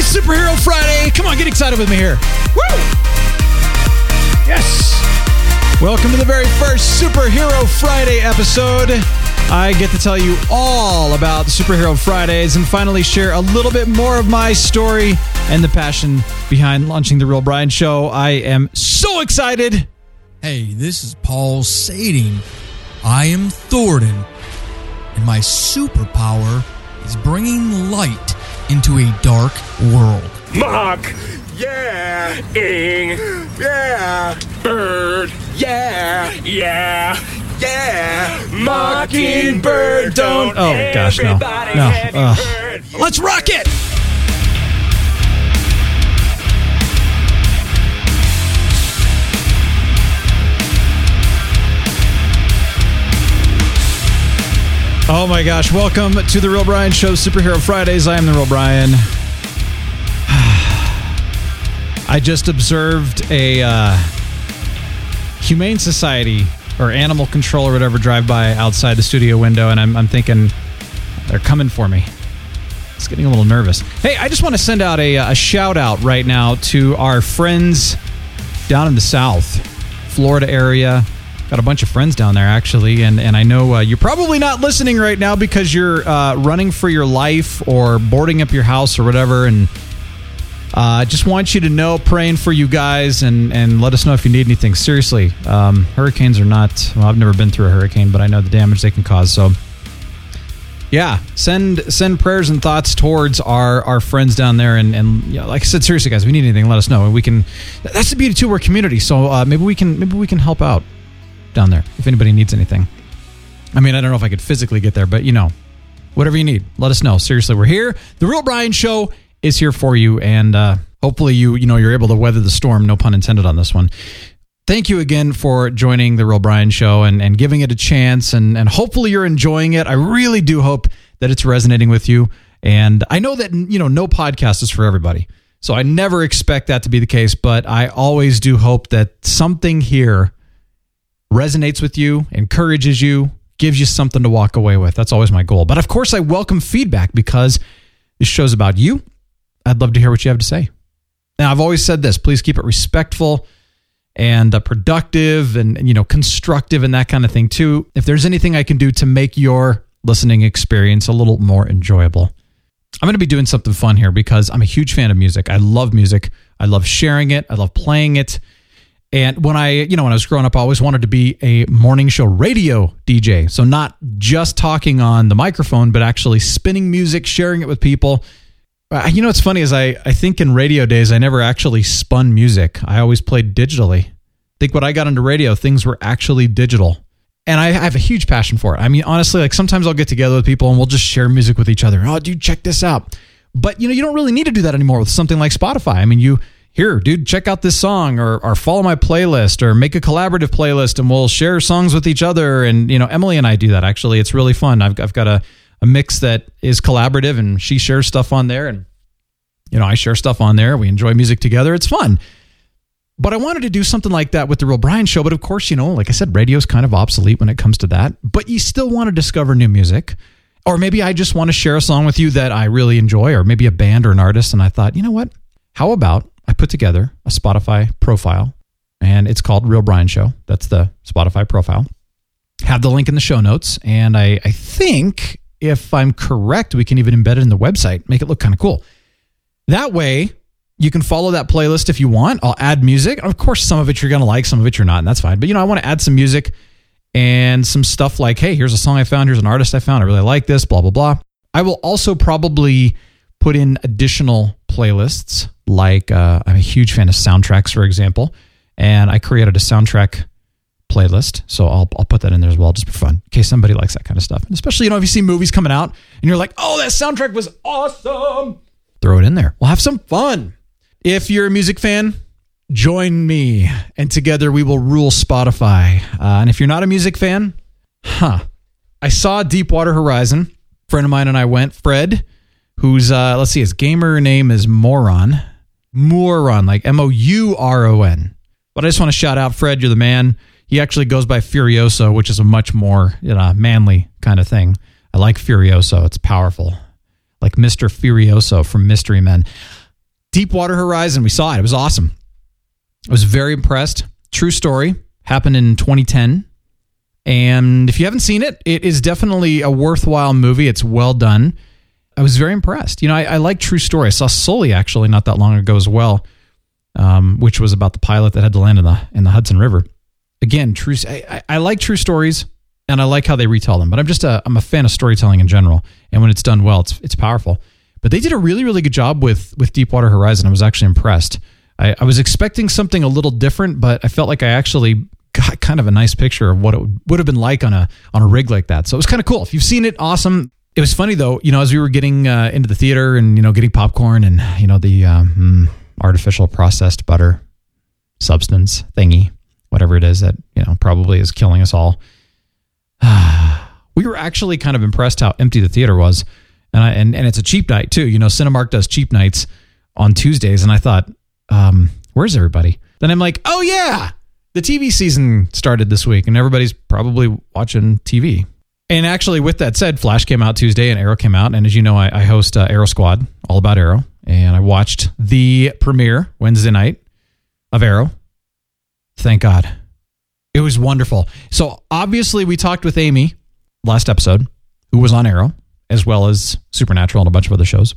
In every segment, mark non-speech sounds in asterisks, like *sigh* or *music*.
Superhero Friday. Come on, get excited with me here. Woo! Yes. Welcome to the very first Superhero Friday episode. I get to tell you all about Superhero Fridays and finally share a little bit more of my story and the passion behind launching The Real Brian Show. I am so excited. Hey, this is Paul Sading. I am Thornton, and my superpower is bringing light into a dark world. Mock, yeah, ing, yeah, bird, yeah, yeah, yeah, mockingbird, don't Oh, gosh, no. everybody No. have you Ugh. heard? Let's rock it. Oh my gosh, welcome to the Real Brian Show, Superhero Fridays. I am the Real Brian. *sighs* I just observed a uh, Humane Society or Animal Control or whatever drive by outside the studio window, and I'm, I'm thinking they're coming for me. It's getting a little nervous. Hey, I just want to send out a, a shout out right now to our friends down in the South, Florida area. Got a bunch of friends down there actually, and and I know uh, you're probably not listening right now because you're uh, running for your life or boarding up your house or whatever. And I uh, just want you to know, praying for you guys, and and let us know if you need anything. Seriously, um, hurricanes are not. Well, I've never been through a hurricane, but I know the damage they can cause. So yeah send send prayers and thoughts towards our our friends down there and and you know, like i said seriously guys if we need anything let us know and we can that's the beauty too we're community so uh, maybe we can maybe we can help out down there if anybody needs anything i mean i don't know if i could physically get there but you know whatever you need let us know seriously we're here the real brian show is here for you and uh hopefully you you know you're able to weather the storm no pun intended on this one thank you again for joining the Real Brian Show and, and giving it a chance. And, and hopefully you're enjoying it. I really do hope that it's resonating with you. And I know that, you know, no podcast is for everybody. So I never expect that to be the case, but I always do hope that something here resonates with you, encourages you, gives you something to walk away with. That's always my goal. But of course, I welcome feedback because this show's about you. I'd love to hear what you have to say. Now, I've always said this please keep it respectful and uh, productive and, you know constructive and that kind of thing too if there's anything i can do to make your listening experience a little more enjoyable i'm going to be doing something fun here because i'm a huge fan of music i love music i love sharing it i love playing it and when i you know when i was growing up i always wanted to be a morning show radio dj so not just talking on the microphone but actually spinning music sharing it with people uh, you know what's funny is I, I think in radio days I never actually spun music. I always played digitally. I think when I got into radio, things were actually digital. And I have a huge passion for it. I mean, honestly, like sometimes I'll get together with people and we'll just share music with each other. Oh, dude, check this out. But you know, you don't really need to do that anymore with something like Spotify. I mean, you here, dude, check out this song or or follow my playlist or make a collaborative playlist and we'll share songs with each other. And you know, Emily and I do that actually. It's really fun. I've I've got a a mix that is collaborative and she shares stuff on there and you know i share stuff on there. We enjoy music together. It's fun. But i wanted to do something like that with the real brian show. But of course you know like i said radio's kind of obsolete when it comes to that. But you still want to discover new music. Or maybe i just want to share a song with you that i really enjoy. Or maybe a band or an artist. And i thought you know what? How about i put together a spotify profile and it's called real brian show that's the spotify profile have the link in the show notes and i, I think if I'm correct, we can even embed it in the website, make it look kind of cool. That way, you can follow that playlist if you want. I'll add music. Of course, some of it you're going to like, some of it you're not, and that's fine. But, you know, I want to add some music and some stuff like, hey, here's a song I found, here's an artist I found, I really like this, blah, blah, blah. I will also probably put in additional playlists. Like, uh, I'm a huge fan of soundtracks, for example, and I created a soundtrack playlist. So I'll, I'll put that in there as well, just for fun, in case somebody likes that kind of stuff. And especially, you know, if you see movies coming out and you're like, oh, that soundtrack was awesome, throw it in there. We'll have some fun. If you're a music fan, join me, and together we will rule Spotify. Uh, and if you're not a music fan, huh? I saw Deepwater Horizon. Friend of mine and I went. Fred, who's uh, let's see, his gamer name is Moron. Moron, like M O U R O N. But I just want to shout out Fred. You're the man. He actually goes by Furioso, which is a much more you know, manly kind of thing. I like Furioso. It's powerful. Like Mr. Furioso from Mystery Men. Deepwater Horizon, we saw it. It was awesome. I was very impressed. True story. Happened in 2010. And if you haven't seen it, it is definitely a worthwhile movie. It's well done. I was very impressed. You know, I, I like True Story. I saw Sully actually not that long ago as well, um, which was about the pilot that had to land in the in the Hudson River. Again, true. I, I, like true stories, and I like how they retell them. But I'm just a I'm a fan of storytelling in general, and when it's done well, it's it's powerful. But they did a really really good job with with Deepwater Horizon. I was actually impressed. I, I was expecting something a little different, but I felt like I actually got kind of a nice picture of what it would, would have been like on a on a rig like that. So it was kind of cool. If you've seen it, awesome. It was funny though, you know, as we were getting uh, into the theater and you know getting popcorn and you know the um, artificial processed butter substance thingy, whatever it is that you know probably is killing us all. *sighs* we were actually kind of impressed how empty the theater was, and I, and and it's a cheap night too. You know, Cinemark does cheap nights on Tuesdays, and I thought, um, where's everybody? Then I'm like, oh yeah, the TV season started this week, and everybody's probably watching TV. And actually, with that said, Flash came out Tuesday and Arrow came out. And as you know, I, I host uh, Arrow Squad, all about Arrow. And I watched the premiere Wednesday night of Arrow. Thank God. It was wonderful. So, obviously, we talked with Amy last episode, who was on Arrow, as well as Supernatural and a bunch of other shows.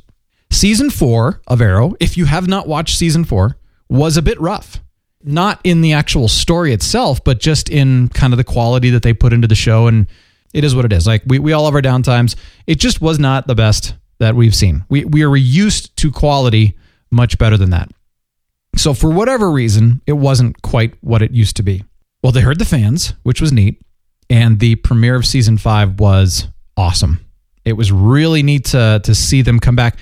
Season four of Arrow, if you have not watched season four, was a bit rough. Not in the actual story itself, but just in kind of the quality that they put into the show and it is what it is. Like we, we all have our downtimes. It just was not the best that we've seen. We we are used to quality much better than that. So for whatever reason, it wasn't quite what it used to be. Well, they heard the fans, which was neat, and the premiere of season five was awesome. It was really neat to to see them come back.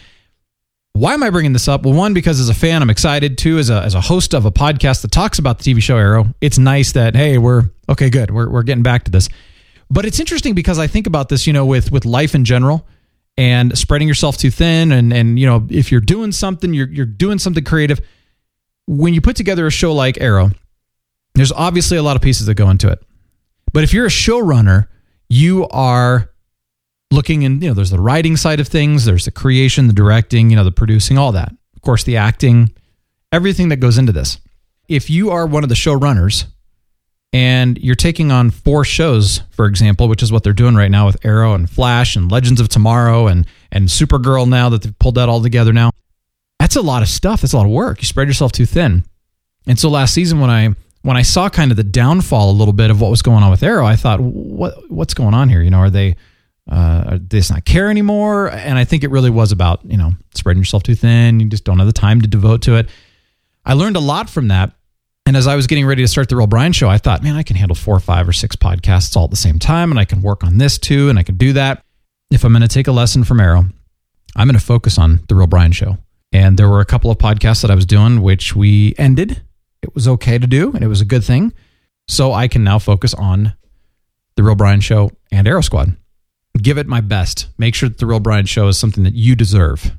Why am I bringing this up? Well, one, because as a fan, I'm excited. Two, as a, as a host of a podcast that talks about the TV show Arrow, it's nice that, hey, we're okay, good. We're, we're getting back to this. But it's interesting because I think about this, you know, with with life in general and spreading yourself too thin and and you know, if you're doing something, you're you're doing something creative. When you put together a show like Arrow, there's obviously a lot of pieces that go into it. But if you're a showrunner, you are looking in, you know, there's the writing side of things, there's the creation, the directing, you know, the producing, all that. Of course, the acting, everything that goes into this. If you are one of the showrunners, and you're taking on four shows, for example, which is what they're doing right now with Arrow and Flash and Legends of Tomorrow and and Supergirl now that they've pulled that all together now. That's a lot of stuff. That's a lot of work. You spread yourself too thin. And so last season when I when I saw kind of the downfall a little bit of what was going on with Arrow, I thought, what what's going on here? You know, are they uh, are they just not care anymore? And I think it really was about you know spreading yourself too thin. You just don't have the time to devote to it. I learned a lot from that and as I was getting ready to start the Real Brian show, I thought, man, I can handle four five or six podcasts all at the same time, and I can work on this too, and I can do that. If I'm going to take a lesson from Arrow, I'm going to focus on the Real Brian show. And there were a couple of podcasts that I was doing, which we ended. It was okay to do, and it was a good thing. So I can now focus on the Real Brian show and Arrow Squad. Give it my best. Make sure that the Real Brian show is something that you deserve.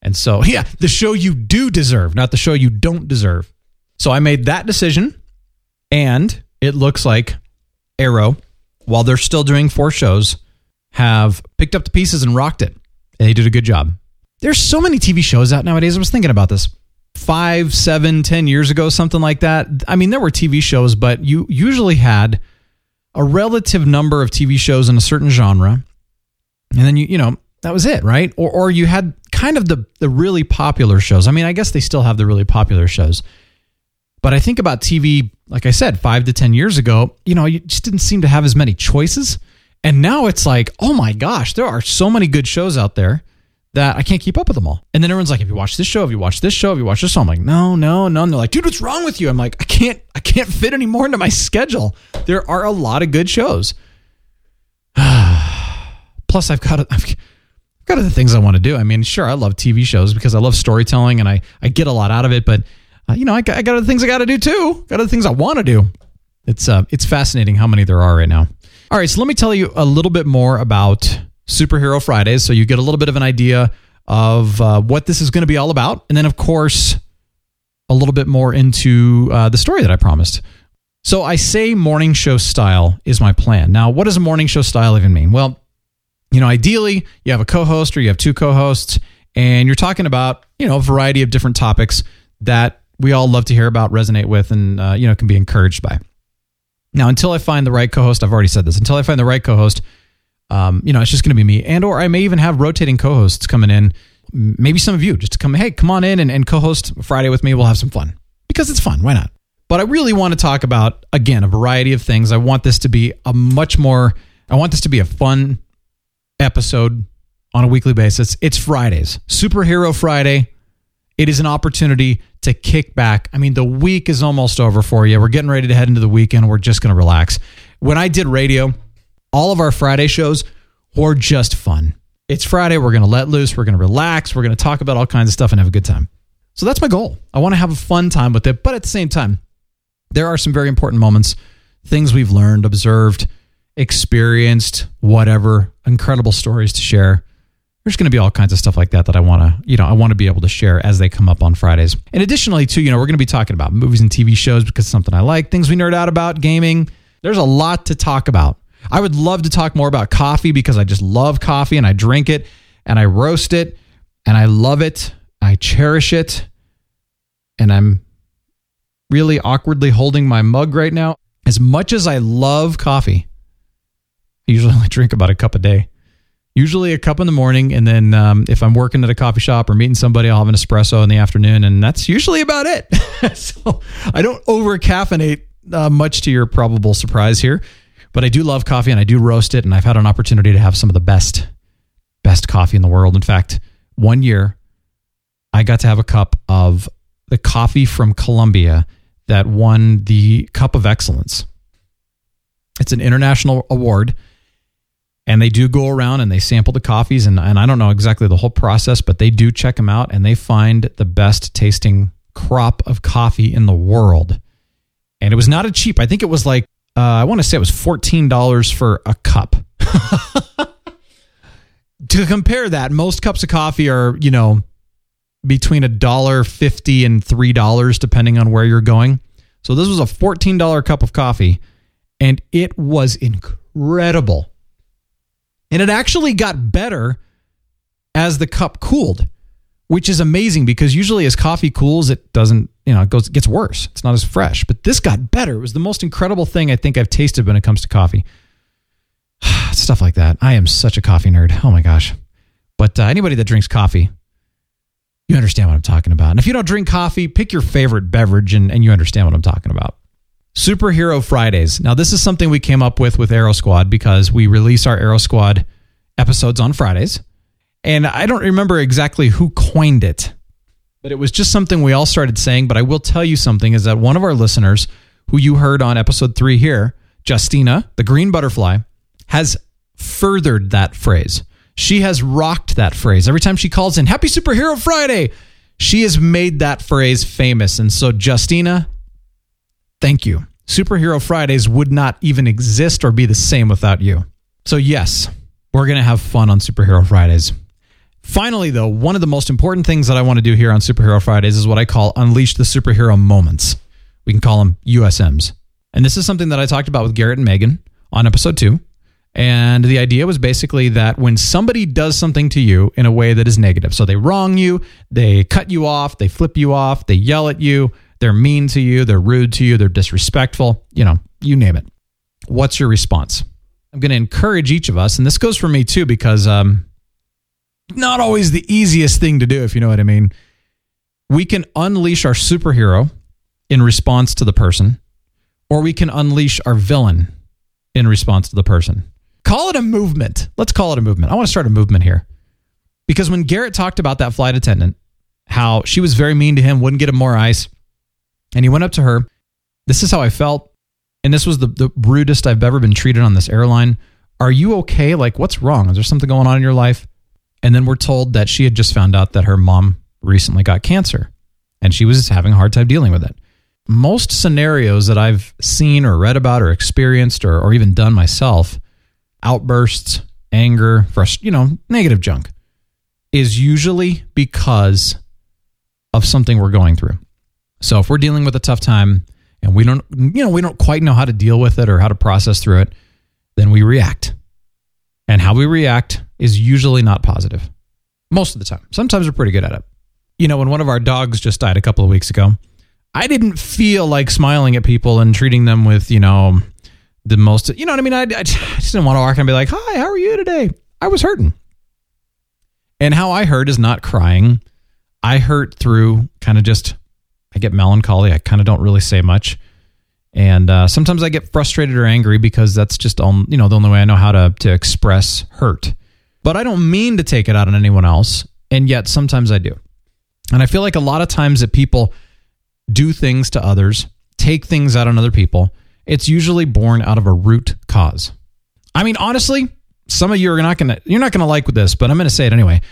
And so, *laughs* yeah, the show you do deserve, not the show you don't deserve. So I made that decision, and it looks like Arrow, while they're still doing four shows, have picked up the pieces and rocked it. And they did a good job. There's so many TV shows out nowadays. I was thinking about this five, seven, ten years ago, something like that. I mean, there were TV shows, but you usually had a relative number of TV shows in a certain genre. And then you, you know, that was it, right? Or, or you had kind of the, the really popular shows. I mean, I guess they still have the really popular shows. But I think about TV, like I said, five to 10 years ago, you know, you just didn't seem to have as many choices. And now it's like, oh my gosh, there are so many good shows out there that I can't keep up with them all. And then everyone's like, have you watched this show? Have you watched this show? Have you watched this show? I'm like, no, no, no. And they're like, dude, what's wrong with you? I'm like, I can't, I can't fit any more into my schedule. There are a lot of good shows. *sighs* Plus, I've got, I've got other things I want to do. I mean, sure, I love TV shows because I love storytelling and I, I get a lot out of it, but uh, you know, I got, I got other things I got to do too. Got other things I want to do. It's uh, it's fascinating how many there are right now. All right, so let me tell you a little bit more about Superhero Fridays, so you get a little bit of an idea of uh, what this is going to be all about, and then of course, a little bit more into uh, the story that I promised. So I say morning show style is my plan. Now, what does a morning show style even mean? Well, you know, ideally, you have a co-host or you have two co-hosts, and you're talking about you know a variety of different topics that we all love to hear about, resonate with, and uh, you know can be encouraged by. Now, until I find the right co-host, I've already said this. Until I find the right co-host, um, you know, it's just going to be me, and or I may even have rotating co-hosts coming in. Maybe some of you just to come. Hey, come on in and, and co-host Friday with me. We'll have some fun because it's fun. Why not? But I really want to talk about again a variety of things. I want this to be a much more. I want this to be a fun episode on a weekly basis. It's Fridays, Superhero Friday. It is an opportunity to kick back. I mean, the week is almost over for you. We're getting ready to head into the weekend. We're just going to relax. When I did radio, all of our Friday shows were just fun. It's Friday. We're going to let loose. We're going to relax. We're going to talk about all kinds of stuff and have a good time. So that's my goal. I want to have a fun time with it. But at the same time, there are some very important moments, things we've learned, observed, experienced, whatever, incredible stories to share there's going to be all kinds of stuff like that that I want to, you know, I want to be able to share as they come up on Fridays. And additionally, too, you know, we're going to be talking about movies and TV shows because something I like, things we nerd out about, gaming. There's a lot to talk about. I would love to talk more about coffee because I just love coffee and I drink it and I roast it and I love it. I cherish it. And I'm really awkwardly holding my mug right now. As much as I love coffee, I usually only *laughs* drink about a cup a day usually a cup in the morning and then um, if i'm working at a coffee shop or meeting somebody i'll have an espresso in the afternoon and that's usually about it. *laughs* So i don't over caffeinate uh, much to your probable surprise here but i do love coffee and i do roast it and i've had an opportunity to have some of the best best coffee in the world. In fact one year i got to have a cup of the coffee from colombia that won the cup of excellence. It's an international award and they do go around and they sample the coffees and, and i don't know exactly the whole process but they do check them out and they find the best tasting crop of coffee in the world. And it was not a cheap i think it was like uh, i want to say it was $14 for a cup. *laughs* To compare that most cups of coffee are you know between a dollar fifty and three dollars depending on where you're going. So this was a $14 cup of coffee and it was incredible and it actually got better as the cup cooled, which is amazing because usually as coffee cools, it doesn't, you know, it goes it gets worse. It's not as fresh. But this got better. It was the most incredible thing I think I've tasted when it comes to coffee. *sighs* Stuff like that. I am such a coffee nerd. Oh my gosh. But uh, anybody that drinks coffee, you understand what I'm talking about. And if you don't drink coffee, pick your favorite beverage and, and you understand what I'm talking about. Superhero Fridays. Now, this is something we came up with with Arrow Squad because we release our Arrow Squad episodes on Fridays. And I don't remember exactly who coined it, but it was just something we all started saying. But I will tell you something is that one of our listeners, who you heard on episode three here, Justina, the green butterfly, has furthered that phrase. She has rocked that phrase. Every time she calls in, Happy Superhero Friday, she has made that phrase famous. And so, Justina, Thank you. Superhero Fridays would not even exist or be the same without you. So, yes, we're going to have fun on Superhero Fridays. Finally, though, one of the most important things that I want to do here on Superhero Fridays is what I call Unleash the Superhero Moments. We can call them USMs. And this is something that I talked about with Garrett and Megan on episode two. And the idea was basically that when somebody does something to you in a way that is negative, so they wrong you, they cut you off, they flip you off, they yell at you, they're mean to you, they're rude to you, they're disrespectful, you know, you name it. What's your response? I'm going to encourage each of us, and this goes for me too, because um, not always the easiest thing to do, if you know what I mean. We can unleash our superhero in response to the person, or we can unleash our villain in response to the person. Call it a movement. Let's call it a movement. I want to start a movement here. Because when Garrett talked about that flight attendant, how she was very mean to him, wouldn't get him more ice, and he went up to her. This is how I felt. And this was the, the rudest I've ever been treated on this airline. Are you okay? Like, what's wrong? Is there something going on in your life? And then we're told that she had just found out that her mom recently got cancer and she was having a hard time dealing with it. Most scenarios that I've seen or read about or experienced or, or even done myself, outbursts, anger, frust- you know, negative junk, is usually because of something we're going through. So if we're dealing with a tough time and we don't, you know, we don't quite know how to deal with it or how to process through it, then we react. And how we react is usually not positive most of the time. Sometimes we're pretty good at it. You know, when one of our dogs just died a couple of weeks ago, I didn't feel like smiling at people and treating them with, you know, the most, you know what I mean? I, I just didn't want to walk and be like, hi, how are you today? I was hurting. And how I hurt is not crying. I hurt through kind of just, I get melancholy. I kind of don't really say much. And uh, sometimes I get frustrated or angry because that's just, um, you know, the only way I know how to, to express hurt. But I don't mean to take it out on anyone else. And yet sometimes I do. And I feel like a lot of times that people do things to others, take things out on other people, it's usually born out of a root cause. I mean, honestly, some of you are not gonna you're not gonna like this, but I'm gonna say it anyway.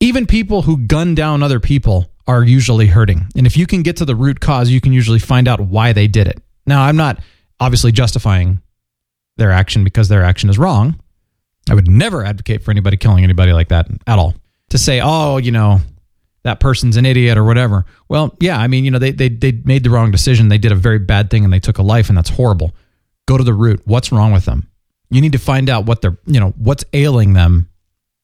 Even people who gun down other people are usually hurting. And if you can get to the root cause, you can usually find out why they did it. Now, I'm not obviously justifying their action because their action is wrong. I would never advocate for anybody killing anybody like that at all. To say, oh, you know, that person's an idiot or whatever. Well, yeah, I mean, you know, they, they, they made the wrong decision. They did a very bad thing and they took a life, and that's horrible. Go to the root. What's wrong with them? You need to find out what they're, you know, what's ailing them.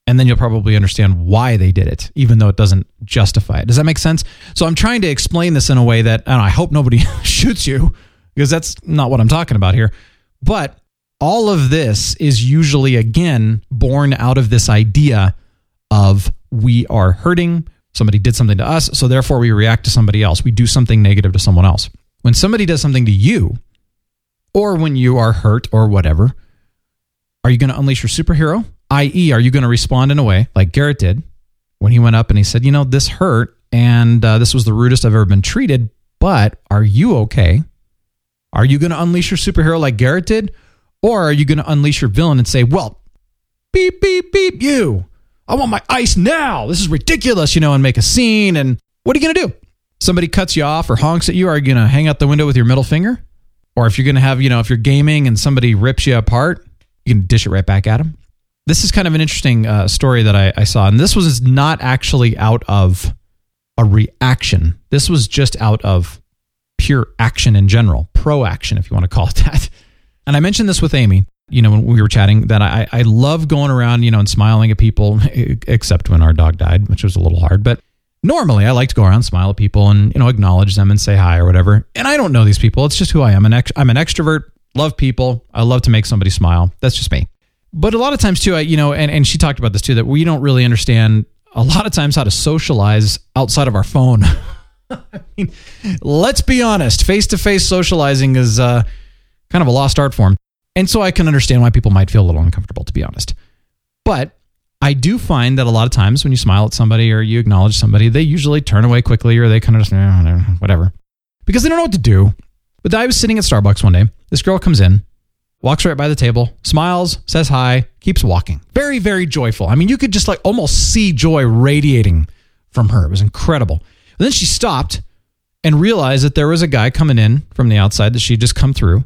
And then you'll probably understand why they did it, even though it doesn't justify it. Does that make sense? So I'm trying to explain this in a way that, I hope nobody *laughs* shoots you because that's not what I'm talking about here. But all of this is usually, again, born out of this idea of we are hurting, somebody did something to us, so therefore we react to somebody else. We do something negative to someone else. When somebody does something to you, or when you are hurt or whatever, are you going to unleash your superhero? I.e., are you going to respond in a way like Garrett did when he went up and he said, You know, this hurt and uh, this was the rudest I've ever been treated, but are you okay? Are you going to unleash your superhero like Garrett did? Or are you going to unleash your villain and say, Well, beep, beep, beep, you. I want my ice now. This is ridiculous, you know, and make a scene. And what are you going to do? Somebody cuts you off or honks at you. Are you going to hang out the window with your middle finger? Or if you're going to have, you know, if you're gaming and somebody rips you apart, you can dish it right back at them. This is kind of an interesting uh, story that I, I saw. And this was not actually out of a reaction, this was just out of pure action in general, pro action, if you want to call it that. And I mentioned this with Amy, you know, when we were chatting, that I, I love going around, you know, and smiling at people, *laughs* except when our dog died, which was a little hard. But normally I like to go around, smile at people, and, you know, acknowledge them and say hi or whatever. And I don't know these people. It's just who I am. I'm an extrovert, love people. I love to make somebody smile. That's just me. But a lot of times, too, I, you know, and, and she talked about this too, that we don't really understand a lot of times how to socialize outside of our phone. *laughs* I mean, let's be honest, face to face socializing is uh, kind of a lost art form. And so I can understand why people might feel a little uncomfortable, to be honest. But I do find that a lot of times when you smile at somebody or you acknowledge somebody, they usually turn away quickly or they kind of just, eh, whatever, because they don't know what to do. But I was sitting at Starbucks one day. This girl comes in, walks right by the table, smiles, says hi, keeps walking. Very, very joyful. I mean, you could just like almost see joy radiating from her. It was incredible. And then she stopped and realized that there was a guy coming in from the outside that she'd just come through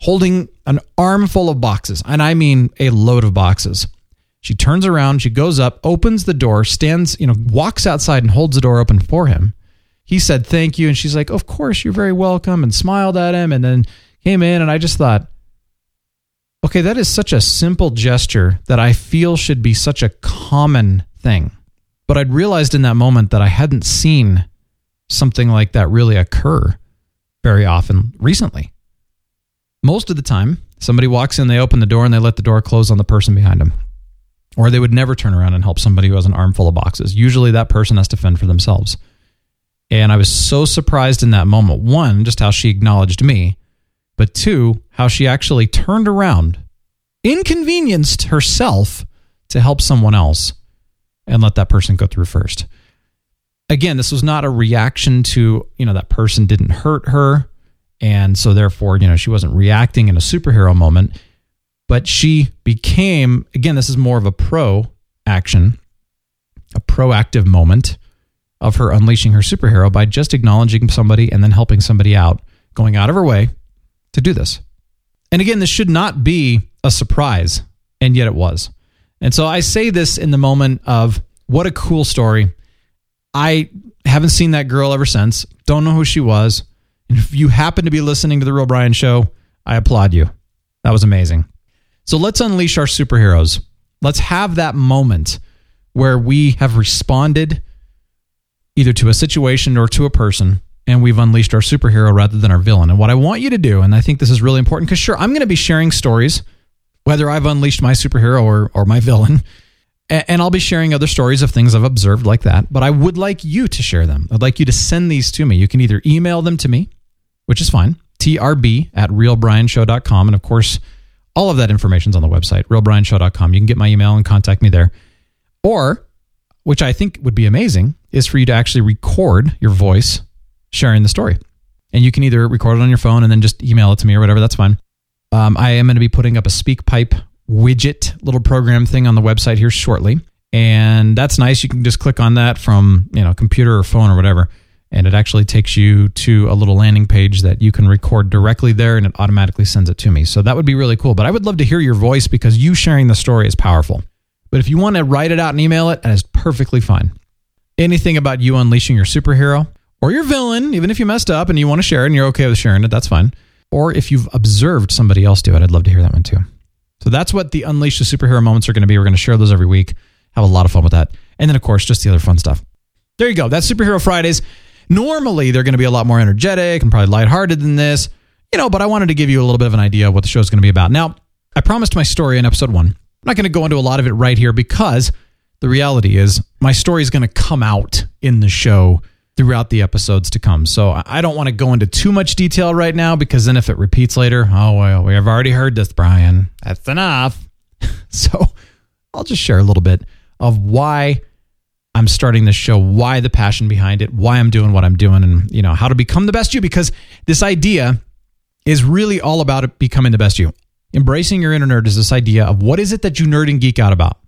holding an armful of boxes. And I mean a load of boxes. She turns around, she goes up, opens the door, stands, you know, walks outside and holds the door open for him. He said, Thank you. And she's like, Of course, you're very welcome, and smiled at him. And then came in. And I just thought, okay, that is such a simple gesture that I feel should be such a common thing. But I'd realized in that moment that I hadn't seen something like that really occur very often recently. Most of the time, somebody walks in, they open the door, and they let the door close on the person behind them. Or they would never turn around and help somebody who has an armful of boxes. Usually that person has to fend for themselves. And I was so surprised in that moment. One, just how she acknowledged me, but two, how she actually turned around, inconvenienced herself to help someone else and let that person go through first. Again, this was not a reaction to, you know, that person didn't hurt her. And so therefore, you know, she wasn't reacting in a superhero moment, but she became, again, this is more of a pro action, a proactive moment of her unleashing her superhero by just acknowledging somebody and then helping somebody out, going out of her way to do this. And again, this should not be a surprise, and yet it was. And so I say this in the moment of what a cool story. I haven't seen that girl ever since. Don't know who she was. And if you happen to be listening to the Real Brian show, I applaud you. That was amazing. So let's unleash our superheroes. Let's have that moment where we have responded either to a situation or to a person and we've unleashed our superhero rather than our villain. And what I want you to do, and I think this is really important because sure, I'm going to be sharing stories, whether I've unleashed my superhero or, or my villain, and I'll be sharing other stories of things I've observed like that. But I would like you to share them. I'd like you to send these to me. You can either email them to me, which is fine, trb at realbrianshow.com. And of course, all of that information is on the website, realbrianshow.com. You can get my email and contact me there. Or, which I think would be amazing, is for you to actually record your voice sharing the story. And you can either record it on your phone and then just email it to me or whatever. That's fine. Um, I am going to be putting up a SpeakPipe widget little program thing on the website here shortly. And that's nice. You can just click on that from, you know, computer or phone or whatever. And it actually takes you to a little landing page that you can record directly there and it automatically sends it to me. So that would be really cool. But I would love to hear your voice because you sharing the story is powerful. But if you want to write it out and email it, that is perfectly fine. Anything about you unleashing your superhero or your villain, even if you messed up and you want to share it and you're okay with sharing it, that's fine. Or if you've observed somebody else do it, I'd love to hear that one too. So that's what the Unleash the Superhero moments are going to be. We're going to share those every week. Have a lot of fun with that. And then, of course, just the other fun stuff. There you go. That's Superhero Fridays. Normally, they're going to be a lot more energetic and probably lighthearted than this, you know, but I wanted to give you a little bit of an idea of what the show is going to be about. Now, I promised my story in episode one. I'm not going to go into a lot of it right here because the reality is my story is going to come out in the show throughout the episodes to come. So I don't want to go into too much detail right now because then if it repeats later, oh, well, we have already heard this, Brian. That's enough. *laughs* so I'll just share a little bit of why I'm starting this show, why the passion behind it, why I'm doing what I'm doing, and you know how to become the best you. Because this idea is really all about becoming the best you. Embracing your inner nerd is this idea of what is it that you nerd and geek out about.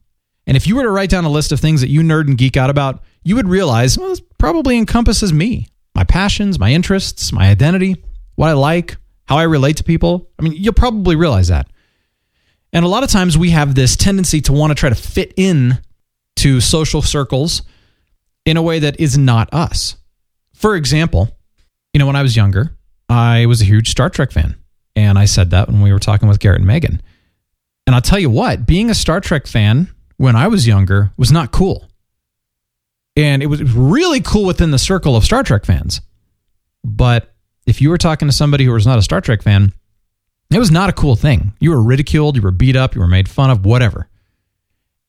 And if you were to write down a list of things that you nerd and geek out about, you would realize well, probably encompasses me, my passions, my interests, my identity, what I like, how I relate to people. I mean, you'll probably realize that. And a lot of times we have this tendency to want to try to fit in to social circles in a way that is not us. For example, you know, when I was younger, I was a huge Star Trek fan. And I said that when we were talking with Garrett and Megan. And I'll tell you what, being a Star Trek fan when I was younger was not cool. And it was really cool within the circle of Star Trek fans. But if you were talking to somebody who was not a Star Trek fan, it was not a cool thing. You were ridiculed, you were beat up, you were made fun of, whatever.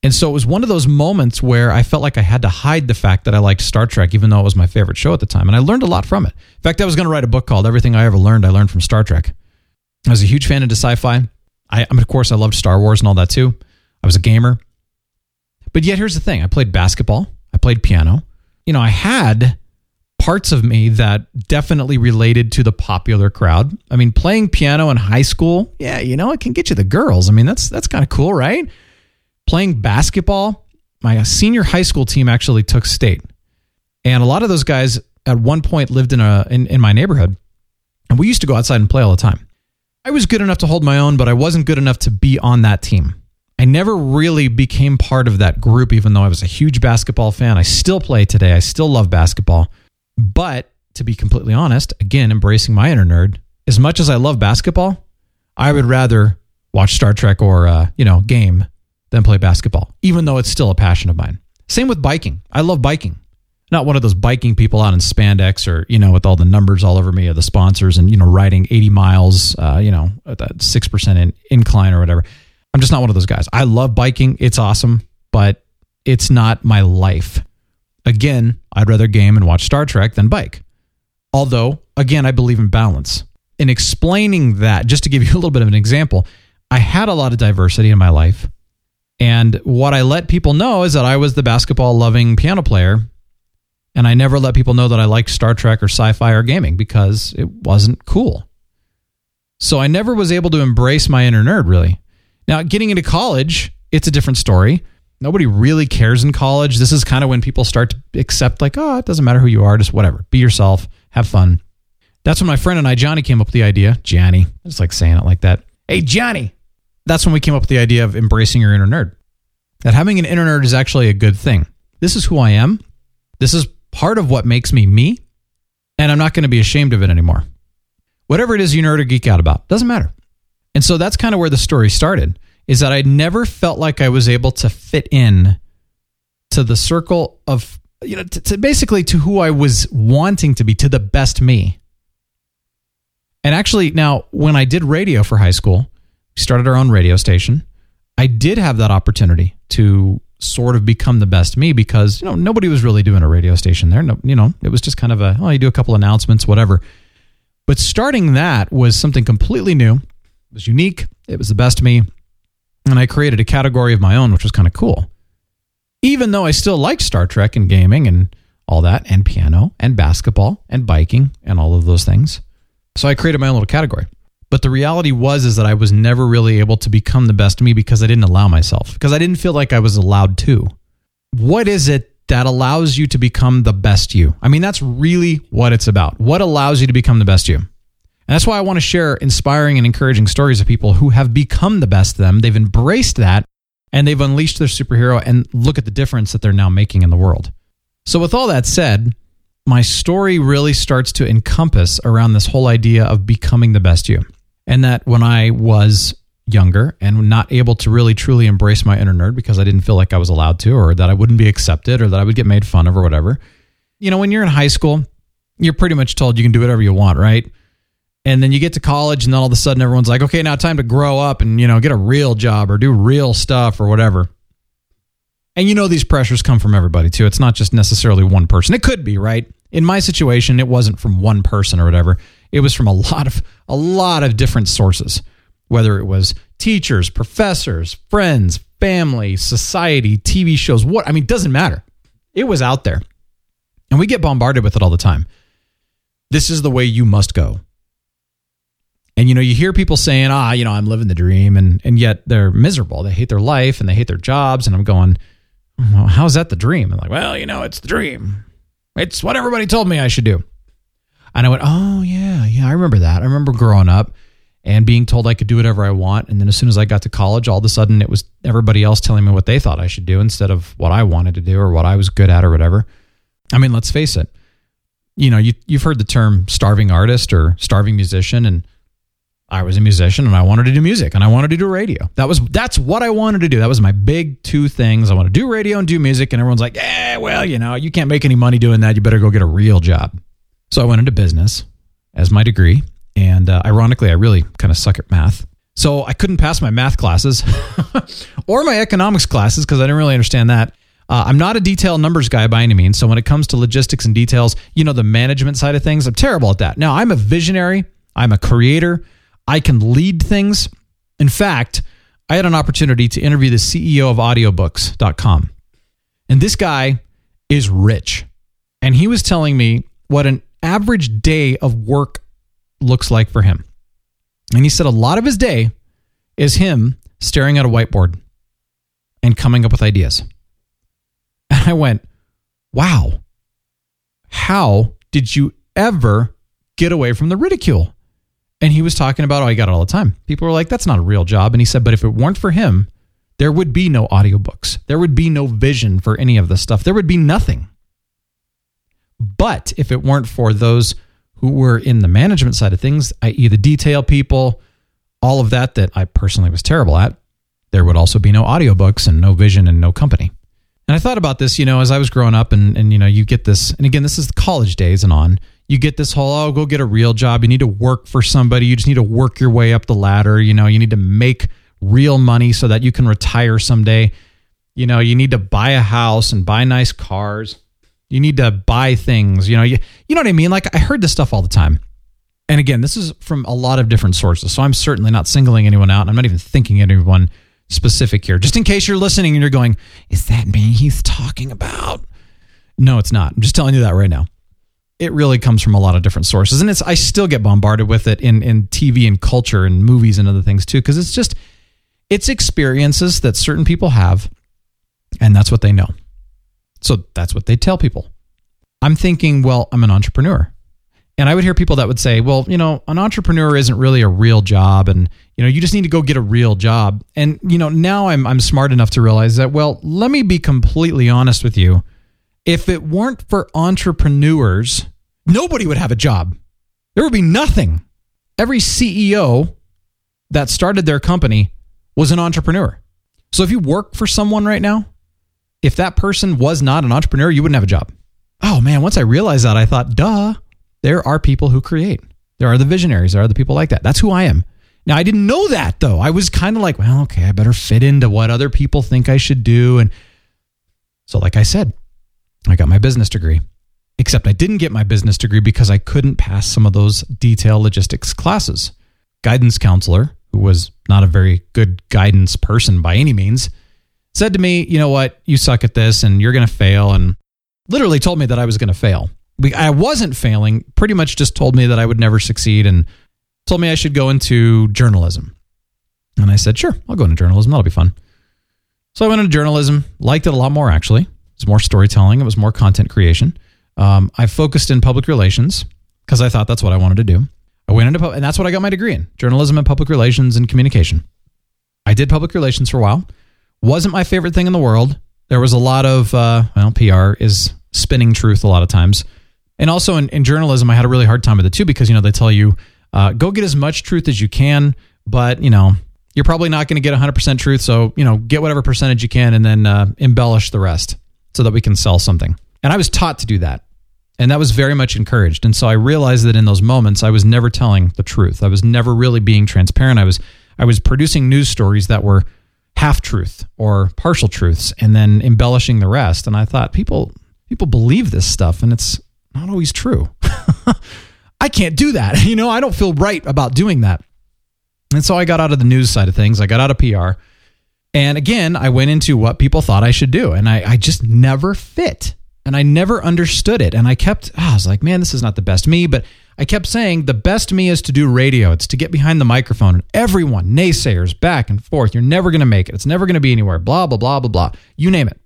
And so it was one of those moments where I felt like I had to hide the fact that I liked Star Trek, even though it was my favorite show at the time. And I learned a lot from it. In fact, I was going to write a book called Everything I Ever Learned, I Learned from Star Trek. I was a huge fan into sci fi. I, I mean, of course, I loved Star Wars and all that too. I was a gamer. But yet, here's the thing I played basketball, played piano. You know, I had parts of me that definitely related to the popular crowd. I mean, playing piano in high school, yeah, you know, it can get you the girls. I mean, that's that's kind of cool, right? playing basketball, my uh, senior high school team actually took state. And a lot of those guys at one point lived in a in, in my neighborhood. And we used to go outside and play all the time. I was good enough to hold my own, but I wasn't good enough to be on that team. I never really became part of that group, even though I was a huge basketball fan. I still play today. I still love basketball. But to be completely honest, again, embracing my inner nerd, as much as I love basketball, I would rather watch Star Trek or, uh, you know, game than play basketball, even though it's still a passion of mine. Same with biking. I love biking. Not one of those biking people out in spandex or, you know, with all the numbers all over me of the sponsors and, you know, riding 80 miles, uh, you know, at that 6% in, incline or whatever. I'm just not one of those guys. I love biking. It's awesome, but it's not my life. Again, I'd rather game and watch Star Trek than bike. Although, again, I believe in balance. In explaining that, just to give *laughs* you a little bit of an example, I had a lot of diversity in my life. And what I let people know is that I was the basketball loving piano player. And I never let people know that I liked Star Trek or sci fi or gaming because it wasn't cool. So I never was able to embrace my inner nerd really. Now, getting into college, it's a different story. Nobody really cares in college. This is kind of when people start to accept, like, oh, it doesn't matter who you are, just whatever. Be yourself, have fun. That's when my friend and I, Johnny, came up with the idea. Johnny, I just like saying it like that. Hey, Johnny. That's when we came up with the idea of embracing your inner nerd. That having an inner nerd is actually a good thing. This is who I am. This is part of what makes me me. And I'm not going to be ashamed of it anymore. Whatever it is you nerd or geek out about, doesn't matter. And so that's kind of where the story started is that I never felt like I was able to fit in to the circle of, you know, to, to basically to who I was wanting to be, to the best me. And actually, now when I did radio for high school, started our own radio station. I did have that opportunity to sort of become the best me because you know nobody was really doing a radio station there. No, you know, it was just kind of a oh, you do a couple announcements, whatever. But starting that was something completely new. It was unique. It was the best me, and I created a category of my own, which was kind of cool. Even though I still liked Star Trek and gaming and all that, and piano and basketball and biking and all of those things. So I created my own little category. But the reality was is that I was never really able to become the best of me because I didn't allow myself because I didn't feel like I was allowed to. What is it that allows you to become the best you? I mean, that's really what it's about. What allows you to become the best you? And that's why I want to share inspiring and encouraging stories of people who have become the best them. They've embraced that and they've unleashed their superhero and look at the difference that they're now making in the world. So with all that said, my story really starts to encompass around this whole idea of becoming the best you and that when I was younger and not able to really truly embrace my inner nerd because I didn't feel like I was allowed to, or that I wouldn't be accepted, or that I would get made fun of, or whatever. You know, when you're in high school, you're pretty much told you can do whatever you want, right? And then you get to college, and then all of a sudden everyone's like, okay, now time to grow up and, you know, get a real job or do real stuff or whatever. And you know, these pressures come from everybody too. It's not just necessarily one person. It could be, right? In my situation, it wasn't from one person or whatever. It was from a *laughs* lot of a lot of different sources, whether it was teachers, professors, friends, family, society, TV shows, what I mean, doesn't matter. It was out there. And we get bombarded with it all the time. This is the way you must go. And you know, you hear people saying, "Ah, you know, I'm living the dream," and and yet they're miserable. They hate their life and they hate their jobs. And I'm going, well, "How's that the dream?" And I'm like, "Well, you know, it's the dream. It's what everybody told me I should do." And I went, oh, yeah, yeah, I remember that. I remember growing up and being told I could do whatever I want. And then as soon as I got to college, all of a sudden it was everybody else telling me what they thought I should do instead of what I wanted to do or what I was good at or whatever. I mean, let's face it. You know, you, you've heard the term starving artist or starving musician. And I was a musician and I wanted to do music and I wanted to do radio. That was that's what I wanted to do. That was my big two things. I want to do radio and do music. And everyone's like, yeah, well, you know, you can't make any money doing that. You better go get a real job. So I went into business as my degree. And uh, ironically, I really kind of suck at math. So I couldn't pass my math classes *laughs* or my economics classes because I didn't really understand that. Uh, I'm not a detailed numbers guy by any means. So when it comes to logistics and details, you know, the management side of things, I'm terrible at that. Now, I'm a visionary, I'm a creator, I can lead things. In fact, I had an opportunity to interview the CEO of audiobooks.com. And this guy is rich. And he was telling me what an average day of work looks like for him. And he said a lot of his day is him staring at a whiteboard and coming up with ideas. *laughs* And I went, wow, how did you ever get away from the ridicule? And he was talking about, oh, I got it all the time. People were like, that's not a real job. And he said, but if it weren't for him, there would be no audiobooks. There would be no vision for any of this stuff. There would be nothing. But if it weren't for those who were in the management side of things, i.e., the detail people, all of that that I personally was terrible at, there would also be no audiobooks and no vision and no company. And I thought about this, you know, as I was growing up, and, and you know, you get this, and again, this is the college days and on. You get this whole, oh, go get a real job. You need to work for somebody. You just need to work your way up the ladder. You know, you need to make real money so that you can retire someday. You know, you need to buy a house and buy nice cars. You need to buy things. You know, you, you know what I mean? Like I heard this stuff all the time. And again, this is from a lot of different sources. So I'm certainly not singling anyone out. I'm not even thinking anyone specific here. Just in case you're listening and you're going, is that me he's talking about? No, it's not. I'm just telling you that right now. It really comes from a lot of different sources. And it's I still get bombarded with it in, in TV and culture and movies and other things too, because it's just it's experiences that certain people have And that's what they know. So that's what they tell people. I'm thinking, well, I'm an entrepreneur. And I would hear people that would say, well, you know, an entrepreneur isn't really a real job. And, you know, you just need to go get a real job. And, you know, now I'm, I'm smart enough to realize that, well, let me be completely honest with you. If it weren't for entrepreneurs, nobody would have a job. There would be nothing. Every CEO that started their company was an entrepreneur. So if you work for someone right now, if that person was not an entrepreneur, you wouldn't have a job. Oh man, once I realized that, I thought, duh, there are people who create. There are the visionaries. There are the people like that. That's who I am. Now, I didn't know that though. I was kind of like, well, okay, I better fit into what other people think I should do. And so, like I said, I got my business degree. Except I didn't get my business degree because I couldn't pass some of those detail logistics classes. Guidance counselor, who was not a very good guidance person by any means, said to me, You know what? You suck at this and you're going to fail. And literally told me that I was going to fail. I wasn't failing, pretty much just told me that I would never succeed and told me I should go into journalism. And I said, Sure, I'll go into journalism. That'll be fun. So I went into journalism, liked it a lot more actually. It was more storytelling, it was more content creation. Um, I focused in public relations because I thought that's what I wanted to do. I went into, and that's what I got my degree in journalism and public relations and communication. I did public relations for a while. Wasn't my favorite thing in the world. There was a lot of, uh, well, PR is spinning truth a lot of times. And also in, in journalism, I had a really hard time with it too because, you know, they tell you, uh, go get as much truth as you can, but, you know, you're probably not going to get 100% truth. So, you know, get whatever percentage you can and then uh, embellish the rest so that we can sell something. And I was taught to do that. And that was very much encouraged. And so I realized that in those moments, I was never telling the truth. I was never really being transparent. I was, I was producing news stories that were half truth or partial truths and then embellishing the rest. And I thought people, people believe this stuff and it's not always true. *laughs* I can't do that. *laughs* You know, I don't feel right about doing that. And so I got out of the news side of things. I got out of PR. And again, I went into what people thought I should do. And I, I just never fit and I never understood it. And I kept, oh, I was like, man, this is not the best me. But I kept saying the best me is to do radio. It's to get behind the microphone. And everyone, naysayers, back and forth. You're never going to make it. It's never going to be anywhere. Blah blah blah blah blah. You name it.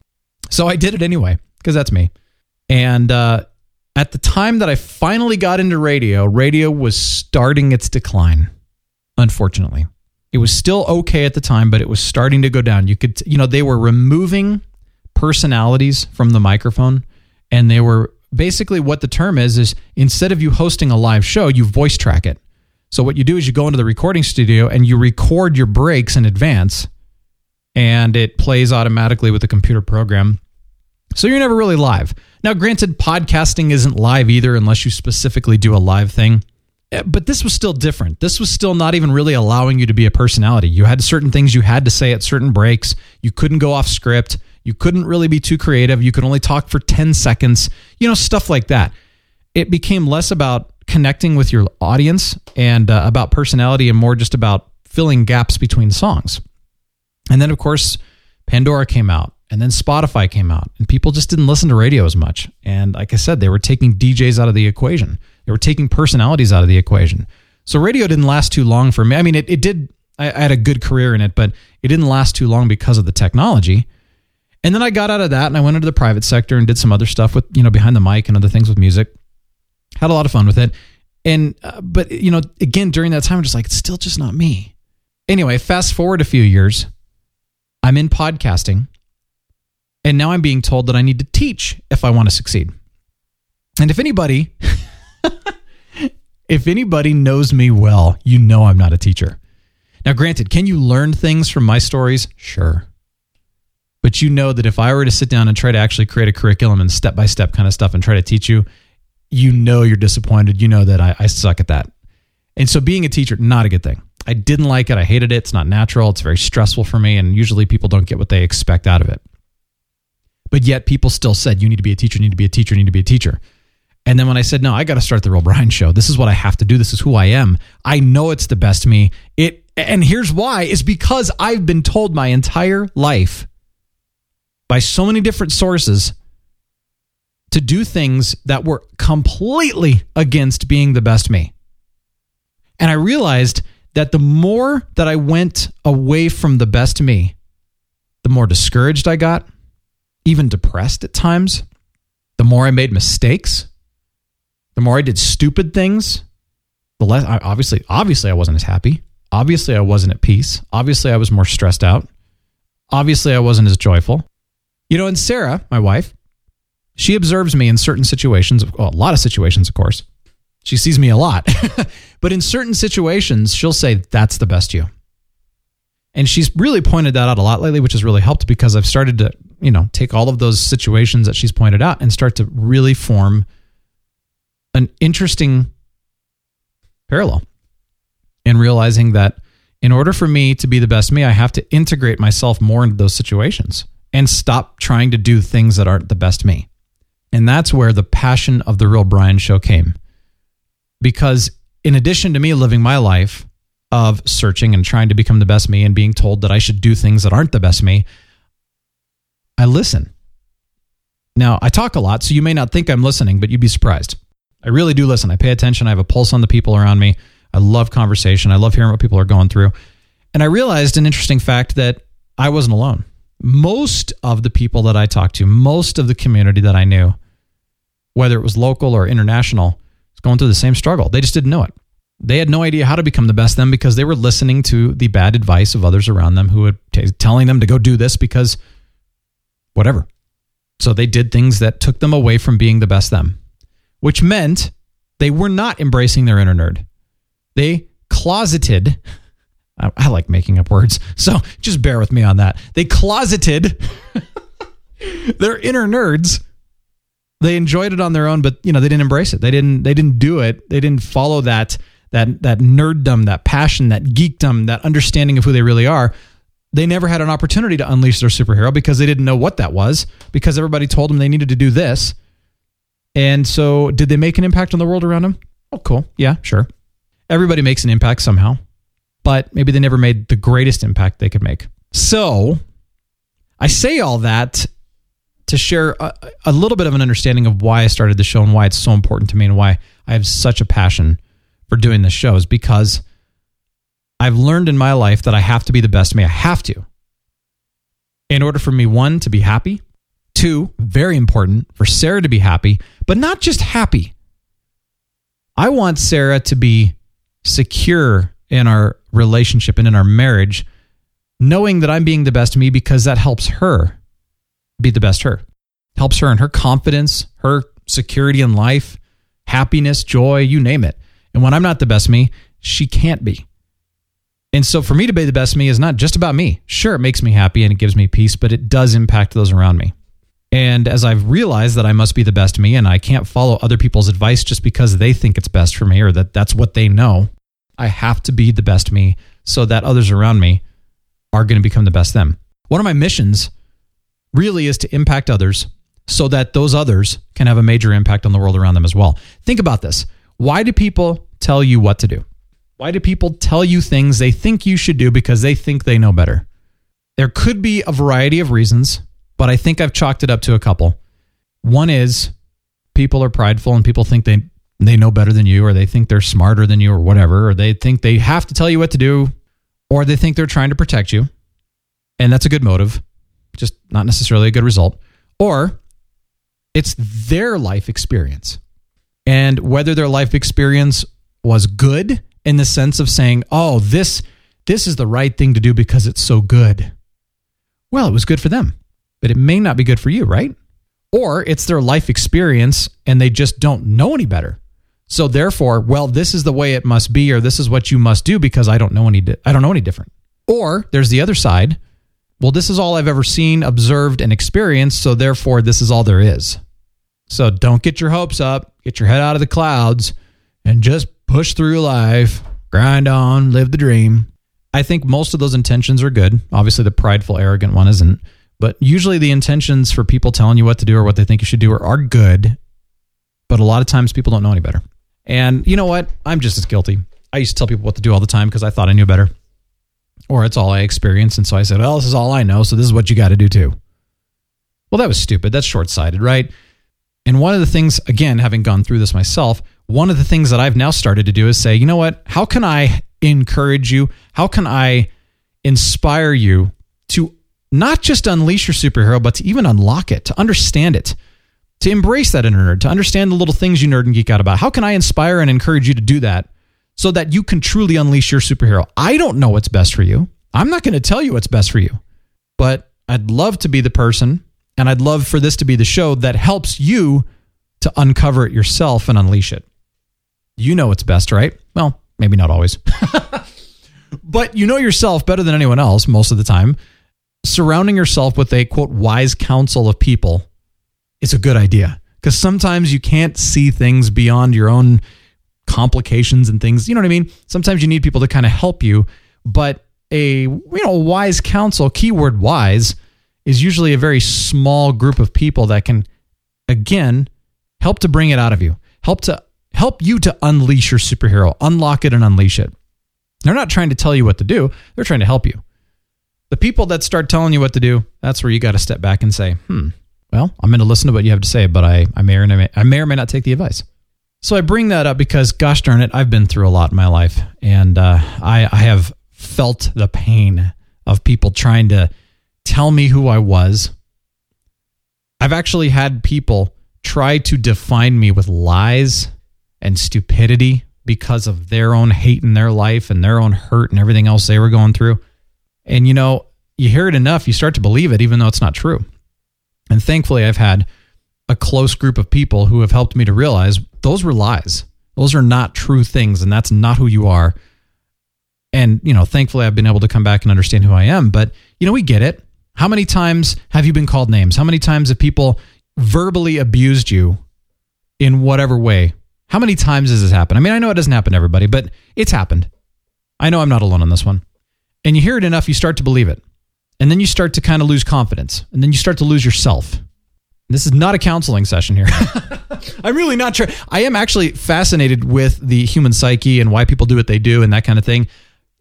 So I did it anyway because that's me. And uh, at the time that I finally got into radio, radio was starting its decline. Unfortunately, it was still okay at the time, but it was starting to go down. You could, you know, they were removing personalities from the microphone and they were basically what the term is is instead of you hosting a live show you voice track it so what you do is you go into the recording studio and you record your breaks in advance and it plays automatically with the computer program so you're never really live now granted podcasting isn't live either unless you specifically do a live thing eh, but this was still different. This was still not even really allowing you to be a personality. You had certain things you had to say at certain breaks. You couldn't go off script. You couldn't really be too creative. You could only talk for 10 seconds, you know, stuff like that. It became less about connecting with your audience and uh, about personality and more just about filling gaps between songs. And then, of course, Pandora came out and then Spotify came out, and people just didn't listen to radio as much. And like I said, they were taking DJs out of the equation, they were taking personalities out of the equation. So radio didn't last too long for me. I mean, it, it did, I, I had a good career in it, but it didn't last too long because of the technology. And then I got out of that and I went into the private sector and did some other stuff with, you know, behind the mic and other things with music. Had a lot of fun with it. And, uh, but, you know, again, during that time, I'm just like, it's still just not me. Anyway, fast forward a few years, I'm in podcasting. And now I'm being told that I need to teach if I want to succeed. And if anybody, *laughs* if anybody knows me well, you know I'm not a teacher. Now, granted, can you learn things from my stories? Sure. But you know that if I were to sit down and try to actually create a curriculum and step by step kind of stuff and try to teach you, you know you're disappointed. You know that I, I suck at that. And so being a teacher, not a good thing. I didn't like it. I hated it. It's not natural. It's very stressful for me. And usually people don't get what they expect out of it. But yet people still said, you need to be a teacher, you need to be a teacher, you need to be a teacher. And then when I said, no, I got to start the Real Brian show. This is what I have to do. This is who I am. I know it's the best me. It, and here's why is because I've been told my entire life by so many different sources to do things that were completely against being the best me. And I realized that the more that I went away from the best me, the more discouraged I got, even depressed at times, the more I made mistakes, the more I did stupid things, the less I, obviously obviously I wasn't as happy. Obviously I wasn't at peace. Obviously I was more stressed out. Obviously I wasn't as joyful. You know, and Sarah, my wife, she observes me in certain situations, well, a lot of situations, of course. She sees me a lot. *laughs* but in certain situations, she'll say, That's the best you. And she's really pointed that out a lot lately, which has really helped because I've started to, you know, take all of those situations that she's pointed out and start to really form an interesting parallel in realizing that in order for me to be the best me, I have to integrate myself more into those situations and stop trying to do things that aren't the best me. And that's where the passion of the real Brian show came. Because in addition to me living my life of searching and trying to become the best me and being told that I should do things that aren't the best me, I listen. Now, I talk a lot, so you may not think I'm listening, but you'd be surprised. I really do listen. I pay attention. I have a pulse on the people around me. I love conversation. I love hearing what people are going through. And I realized an interesting fact that I wasn't alone. Most of the people that I talked to, most of the community that I knew, whether it was local or international, was going through the same struggle. They just didn't know it. They had no idea how to become the best them because they were listening to the bad advice of others around them who were t- telling them to go do this because whatever. So they did things that took them away from being the best them, which meant they were not embracing their inner nerd. They closeted. I, I like making up words, *laughs* so just bear with me on that. They closeted *laughs* their inner nerds. They enjoyed it on their own, but you know they didn't embrace it. They didn't. They didn't do it. They didn't follow that that that nerddom, that passion, that geekdom, that understanding of who they really are. They never had an opportunity to unleash their superhero because they didn't know what that was. Because everybody told them they needed to do this. And so, did they make an impact on the world around them? Oh, cool. Yeah, sure. Everybody makes an impact somehow, but maybe they never made the greatest impact they could make. So, I say all that to share a, a, little bit of an understanding of why I started the show and why it's so important to me and why I have such a passion for doing this show is because I've learned in my life that I have to be the best me. I have to. In order for me, one, to be happy, two, very important, for Sarah to be happy, but not just happy. I want Sarah to be secure in our relationship and in our marriage, knowing that I'm being the best me because that helps her be the best her. Helps her in her confidence, her security in life, happiness, joy, you name it. And when I'm not the best me, she can't be. And so for me to be the best me is not just about me. Sure, it makes me happy and it gives me peace, but it does impact those around me. And as I've realized that I must be the best me and I can't follow other people's advice just because they think it's best for me or that that's what they know, I have to be the best me so that others around me are going to become the best them. One of my missions really is to impact others so that those others can have a major impact on the world around them as well. Think about this. Why do people tell you what to do? Why do people tell you things they think you should do because they think they know better? There could be a variety of reasons, but I think I've chalked it up to a couple. One is people are prideful and people think they they know better than you or they think they're smarter than you or whatever or they think they have to tell you what to do or they think they're trying to protect you. And that's a good motive, just not necessarily a good result. Or it's their life experience. And whether their life experience was good in the sense of saying, "Oh, this this is the right thing to do because it's so good." Well, it was good for them, but it may not be good for you, right? Or it's their life experience and they just don't know any better. So therefore, well, this is the way it must be or this is what you must do because I don't know any di- I don't know any different. Or there's the other side. Well, this is all I've ever seen, observed and experienced, so therefore this is all there is. So don't get your hopes up, get your head out of the clouds and just push through life, grind on, live the dream. I think most of those intentions are good. Obviously, the prideful, arrogant one isn't. But usually, the intentions for people telling you what to do or what they think you should do are, are good. But a lot of times, people don't know any better. And you know what? I'm just as guilty. I used to tell people what to do all the time because I thought I knew better. Or it's all I experienced. And so I said, well, this is all I know. So this is what you got to do too. Well, that was stupid. That's short sighted, right? And one of the things, again, having gone through this myself, one of the things that I've now started to do is say, you know what? How can I encourage you? How can I inspire you to not just unleash your superhero, but to even unlock it, to understand it, to embrace that inner nerd, to understand the little things you nerd and geek out about. How can I inspire and encourage you to do that so that you can truly unleash your superhero? I don't know what's best for you. I'm not going to tell you what's best for you, but I'd love to be the person and I'd love for this to be the show that helps you to uncover it yourself and unleash it. You know what's best, right? Well, maybe not always. *laughs* but you know yourself better than anyone else most of the time. Surrounding yourself with a quote wise council of people is a good idea because sometimes you can't see things beyond your own complications and things. You know what I mean? Sometimes you need people to kind of help you, but a you know wise counsel, keyword wise, is usually a very small group of people that can again help to bring it out of you, help to help you to unleash your superhero, unlock it and unleash it. They're not trying to tell you what to do, they're trying to help you. The people that start telling you what to do, that's where you got to step back and say, hmm, well, I'm going to listen to what you have to say, but I, I, may or may, I may or may not take the advice. So I bring that up because, gosh darn it, I've been through a lot in my life. And uh, I, I have felt the pain of people trying to tell me who I was. I've actually had people try to define me with lies and stupidity because of their own hate in their life and their own hurt and everything else they were going through. And you know, you hear it enough, you start to believe it, even though it's not true. And thankfully, I've had a close group of people who have helped me to realize those were lies. Those are not true things, and that's not who you are. And, you know, thankfully, I've been able to come back and understand who I am. But, you know, we get it. How many times have you been called names? How many times have people verbally abused you in whatever way? How many times has this happened? I mean, I know it doesn't happen to everybody, but it's happened. I know I'm not alone on this one. And you hear it enough, you start to believe it. And then you start to kind of lose confidence. And then you start to lose yourself. This is not a counseling session here. *laughs* I'm really not sure. I am actually fascinated with the human psyche and why people do what they do and that kind of thing.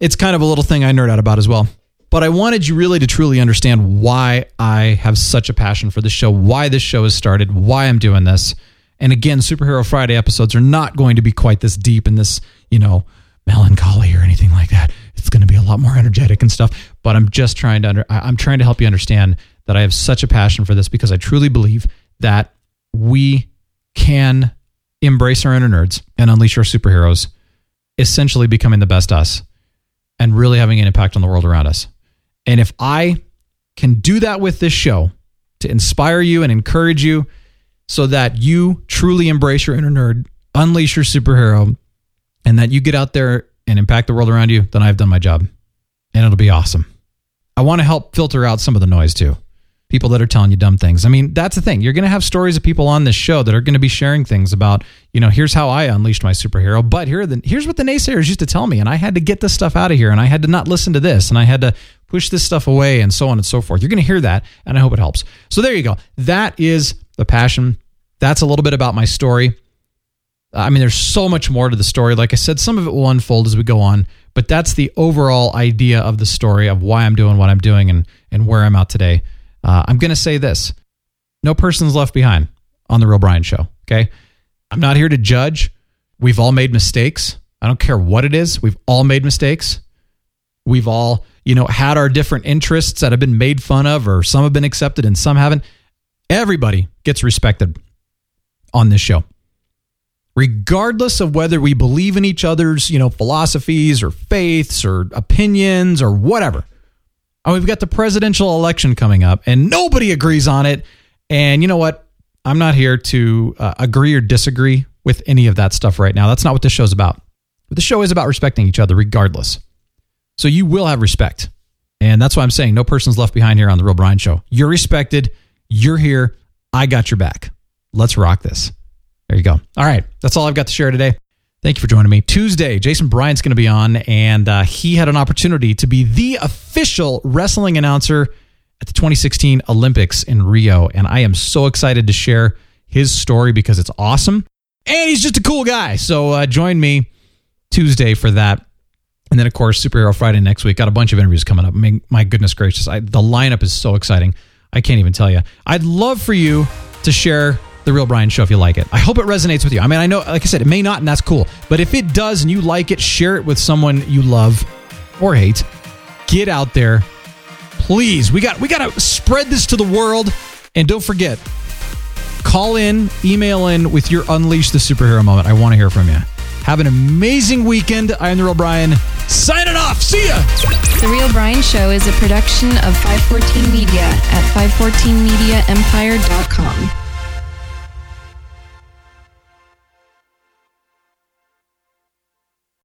It's kind of a little thing I nerd out about as well. But I wanted you really to truly understand why I have such a passion for this show, why this show has started, why I'm doing this. And again, Superhero Friday episodes are not going to be quite this deep and this, you know, melancholy or anything like that. It's going to be a lot more energetic and stuff. But I'm just trying to under, I'm trying to help you understand that I have such a passion for this because I truly believe that we can embrace our inner nerds and unleash our superheroes, essentially becoming the best us and really having an impact on the world around us. And if I can do that with this show to inspire you and encourage you so that you truly embrace your inner nerd, unleash your superhero, and that you get out there and impact the world around you, then I've done my job. And it'll be awesome. I want to help filter out some of the noise too. People that are telling you dumb things. I mean, that's the thing. You're going to have stories of people on this show that are going to be sharing things about, you know, here's how I unleashed my superhero, but here the, here's what the naysayers used to tell me, and I had to get this stuff out of here, and I had to not listen to this, and I had to push this stuff away, and so on and so forth. You're going to hear that, and I hope it helps. So there you go. That is the passion. That's a little bit about my story. I mean, there's so much more to the story. Like I said, some of it will unfold as we go on, but that's the overall idea of the story of why I'm doing what I'm doing and, and where I'm at today. Uh, I'm going to say this no person's left behind on The Real Brian Show. Okay. I'm not here to judge. We've all made mistakes. I don't care what it is. We've all made mistakes. We've all, you know, had our different interests that have been made fun of, or some have been accepted and some haven't. Everybody gets respected on this show regardless of whether we believe in each other's, you know, philosophies or faiths or opinions or whatever. We've got the presidential election coming up and nobody agrees on it. And you know what? I'm not here to uh, agree or disagree with any of that stuff right now. That's not what this show's about. But the show is about respecting each other regardless. So you will have respect. And that's why I'm saying no person's left behind here on The Real Brian Show. You're respected. You're here. I got your back. Let's rock this. There you go. All right. That's all I've got to share today. Thank you for joining me. Tuesday, Jason Bryant's going to be on, and uh, he had an opportunity to be the official wrestling announcer at the 2016 Olympics in Rio. And I am so excited to share his story because it's awesome. And he's just a cool guy. So uh, join me Tuesday for that. And then, of course, Superhero Friday next week. Got a bunch of interviews coming up. I mean, my goodness gracious. I, the lineup is so exciting. I can't even tell you. I'd love for you to share the Real Brian Show if you like it. I hope it resonates with you. I mean, I know, like I said, it may not, and that's cool. But if it does and you like it, share it with someone you love or hate. Get out there, Please, we got we got to spread this to the world. And don't forget, call in, email in with your unleash the superhero moment. I want to hear from you. Have an amazing weekend. I am the real Brian. Signing off. See ya. The Real Brian Show is a production of 514 Media at 514mediaempire.com.